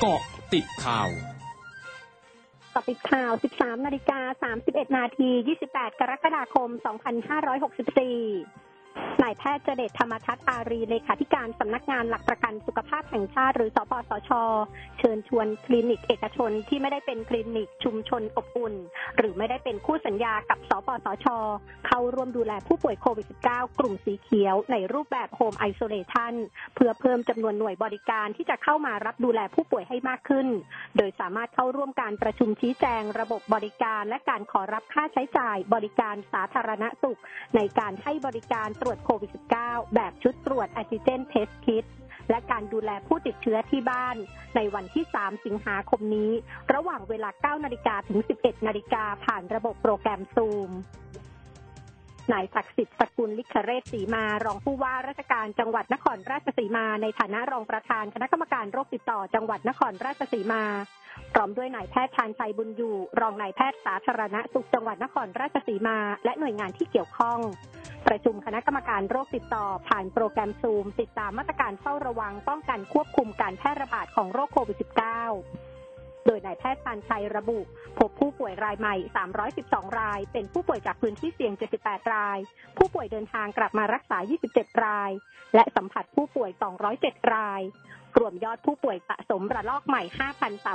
เกาะติดข่าวเกาะติดข่าว 13 นาฬิกา 31 นาที 28 กรกฎาคม 2564 แพทย์เจเดชธรรมทัศน์อารีเลขาธิการสำนักงานหลักประกันสุขภาพแห่งชาติ หรือสปสช เชิญชวนคลินิกเอกชนที่ไม่ได้เป็นคลินิกชุมชนอบอุ่น หรือไม่ได้เป็นคู่สัญญากับสปสช เข้าร่วมดูแลผู้ป่วยโควิด -19 กลุ่มสีเขียว ในรูปแบบ Home Isolationเพื่อเพิ่มจำนวนหน่วยบริการที่จะเข้ามารับดูแลผู้ป่วยให้มากขึ้น โดยสามารถเข้าร่วมการประชุมชี้แจงระบบบริการและการขอรับค่าใช้จ่ายบริการสาธารณสุข ในการให้บริการตรวจโควิด -19 แบบชุดตรวจแอนติเจนเทสคิดและการดูแลผู้ติดเชื้อที่บ้าน ในวันที่ 3 สิงหาคมนี้ ระหว่างเวลา 9 นาฬิกาถึง 11 นาฬิกาผ่านระบบโปรแกรมซูมนายศักดิ์สิทธิ์สกุลลิขเรศสีมารองผู้ว่าราชการจังหวัดนครราชสีมา ในฐานะรองประธานคณะกรรมการโรคติดต่อจังหวัดนครราชสีมาพร้อมด้วยนายแพทย์ชานชัยบุญอยู่ รองนายแพทย์สาธารณสุขจังหวัดนครราชสีมา และหน่วยงานที่เกี่ยวข้อง ประชุมคณะกรรมการโรคติดต่อ ผ่านโปรแกรมซูม ติดตามมาตรการเฝ้าระวังป้องกันควบคุมการแพร่ระบาดของโรคโควิด -19 โดยนายแพทย์ชานชัยระบุ พบผู้ป่วยรายใหม่ 312 ราย เป็นผู้ป่วยจากพื้นที่เสี่ยง 78 ราย ผู้ป่วยเดินทางกลับมารักษา 27 ราย และสัมผัสผู้ป่วย 207 รายรวมยอดผู้ป่วยสะสมระลอกใหม่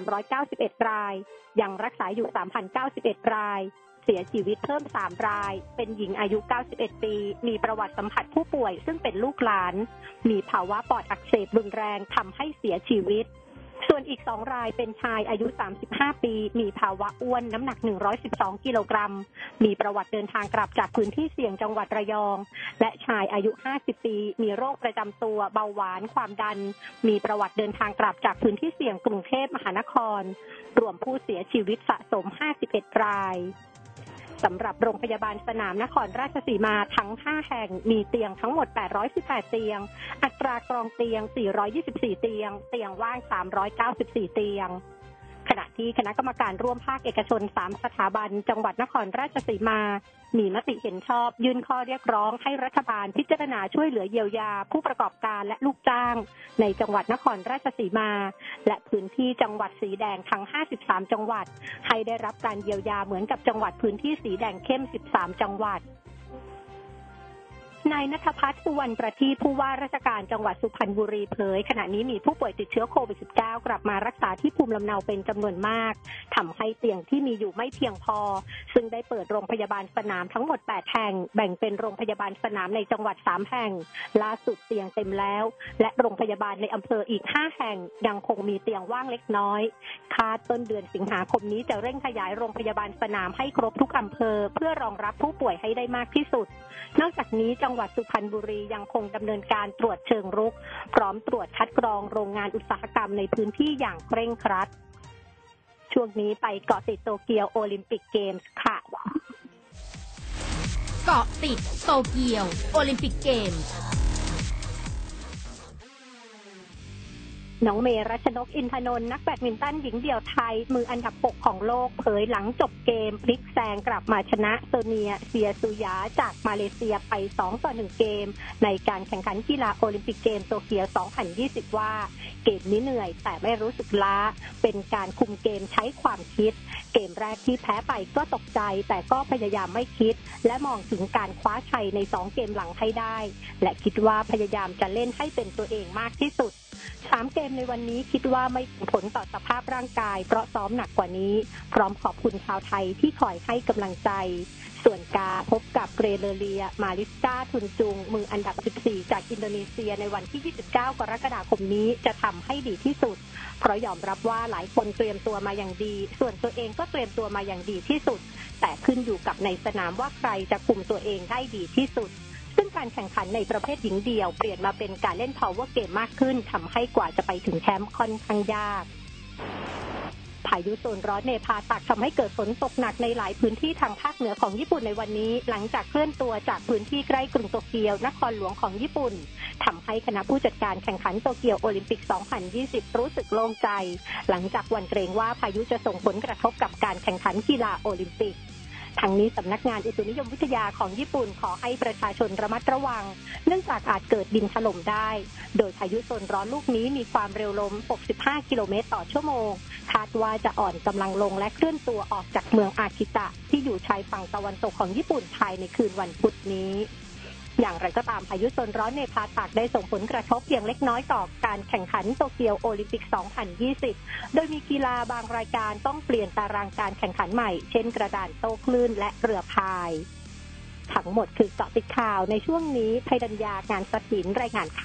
5,391 ราย ยังรักษาอยู่ 3,091 ราย เสียชีวิตเพิ่ม 3 ราย เป็นหญิงอายุ 91 ปี มีประวัติสัมผัสผู้ป่วย ซึ่งเป็นลูกหลาน มีภาวะปอดอักเสบรุนแรงทำให้เสียชีวิต ส่วนอีกสองรายเป็นชายอายุ 35 ปี มีภาวะอ้วนน้ำหนัก 112 กิโลกรัม มีประวัติเดินทางกลับจากพื้นที่เสี่ยงจังหวัดระยอง และชายอายุ 50 ปี มีโรคประจำตัวเบาหวานความดัน มีประวัติเดินทางกลับจากพื้นที่เสี่ยงกรุงเทพมหานคร รวมผู้เสียชีวิตสะสม 51 ราย สำหรับโรงพยาบาลสนามนครราชสีมาทั้ง 5 แห่งมีเตียงทั้งหมด 818 เตียง อัตรากรองเตียง 424 เตียง เตียงว่าง 394 เตียง ขณะที่คณะกรรมการร่วมภาคเอกชน 3 สถาบัน จังหวัดนครราชสีมา มีมติเห็นชอบ ยื่นข้อเรียกร้องให้รัฐบาลพิจารณาช่วยเหลือเยียวยา ผู้ประกอบการและลูกจ้าง ในจังหวัดนครราชสีมา และพื้นที่จังหวัดสีแดงทั้ง 53 จังหวัด ให้ได้รับการเยียวยาเหมือนกับจังหวัดพื้นที่สีแดงเข้ม 13 จังหวัด นายนัทพัฒน์สุวรรณประทีผู้ว่าราชการจังหวัดสุพรรณบุรีเผย ขณะนี้มีผู้ป่วยติดเชื้อโควิด -19 กลับมารักษาที่ภูมิลำเนาเป็นจำนวนมากทำให้เตียงที่มีอยู่ไม่เพียงพอ ซึ่งได้เปิดโรงพยาบาลสนามทั้งหมด 8 แห่ง แบ่งเป็นโรงพยาบาลสนามในจังหวัด 3 แห่ง ล่าสุดเตียงเต็มแล้ว และโรงพยาบาลในอำเภออีก 5 แห่ง ยังคงมีเตียงว่างเล็กน้อย คาดต้นเดือนสิงหาคมนี้จะเร่งขยายโรงพยาบาลสนามให้ครบทุกอำเภอ เพื่อรองรับผู้ป่วยให้ได้มากที่สุด นอกจากนี้จังหวัดสุพรรณบุรียังคงดำเนินการตรวจเชิงรุก พร้อมตรวจคัดกรองโรงงานอุตสาหกรรมในพื้นที่อย่างเคร่งครัด ช่วงนี้ไปเกาะติดโตเกียวโอลิมปิกเกมส์ค่ะ เกาะติดโตเกียวโอลิมปิกเกมส์ น้องเมย์ รัชนกอินทนนท์นักแบดมินตันหญิงเดี่ยวไทย มืออันดับ 6 ของโลกเผยหลังจบเกมพลิกแซงกลับมาชนะโซเนียเฉียซู ยาจากมาเลเซียไป 2 ต่อ 1 เกม ในการแข่งขันกีฬาโอลิมปิกเกมโตเกียว 2020 ว่า เกมนี้เหนื่อยแต่ไม่รู้สึกล้า เป็นการคุมเกมใช้ความคิด เกมแรกที่แพ้ไปก็ตกใจ แต่ก็พยายามไม่คิด และมองถึงการคว้าชัยใน 2 เกมหลังให้ได้ และคิดว่าพยายามจะเล่นให้เป็นตัวเองมากที่สุดสามเกมในวันนี้คิดว่าไม่ส่งผลต่อสภาพร่างกาย เพราะซ้อมหนักกว่านี้ พร้อมขอบคุณชาวไทยที่คอยให้กำลังใจ ส่วนกาพบกับเกรเลเรีย มาริสกาทุนจุง มืออันดับ 14 จากอินโดนีเซียในวันที่ 29 กรกฎาคมนี้จะทำให้ดีที่สุด เพราะยอมรับว่าหลายคนเตรียมตัวมาอย่างดี ส่วนตัวเองก็เตรียมตัวมาอย่างดีที่สุด แต่ขึ้นอยู่กับในสนามว่าใครจะคุมตัวเองได้ดีที่สุด ซึ่งการแข่งขันในประเภทหญิงเดี่ยวเปลี่ยนมาเป็นการเล่น power game มากขึ้นทำให้กว่าจะไปถึงแชมป์ค่อนข้างยากพายุโซนร้อนเนพาตักทำให้เกิดฝนตกหนักในหลายพื้นที่ทางภาคเหนือของญี่ปุ่นในวันนี้ หลังจากเคลื่อนตัวจากพื้นที่ใกล้กรุงโตเกียวนครหลวงของญี่ปุ่นทำให้คณะผู้จัดการแข่งขันโตเกียวโอลิมปิก 2020 รู้สึกโล่งใจ หลังจากวันเกรงว่าพายุจะส่งผลกระทบกับการแข่งขันกีฬาโอลิมปิก ทางนี้สำนักงานอุตุนิยมวิทยาของญี่ปุ่นขอให้ประชาชนระมัดระวัง เนื่องจากอาจเกิดดินถล่มได้ โดยพายุโซนร้อนลูกนี้มีความเร็วลม 65 กิโลเมตรต่อชั่วโมง คาดว่าจะอ่อนกำลังลงและเคลื่อนตัวออกจากเมืองอากิตะ ที่อยู่ชายฝั่งตะวันตกของญี่ปุ่นภายในคืนวันพุธนี้ อย่างไรก็ตามพายุโซนร้อนในพาตากได้ส่งผลกระทบเพียงเล็กน้อยต่อการแข่งขันโตเกียวโอลิมปิก 2020 โดยมีกีฬาบางรายการต้องเปลี่ยนตารางการแข่งขันใหม่ เช่นกระดานโต้คลื่นและเรือพาย ทั้งหมดคือเกาะติดข่าวในช่วงนี้ภัยดัญญางานสถินรายงาน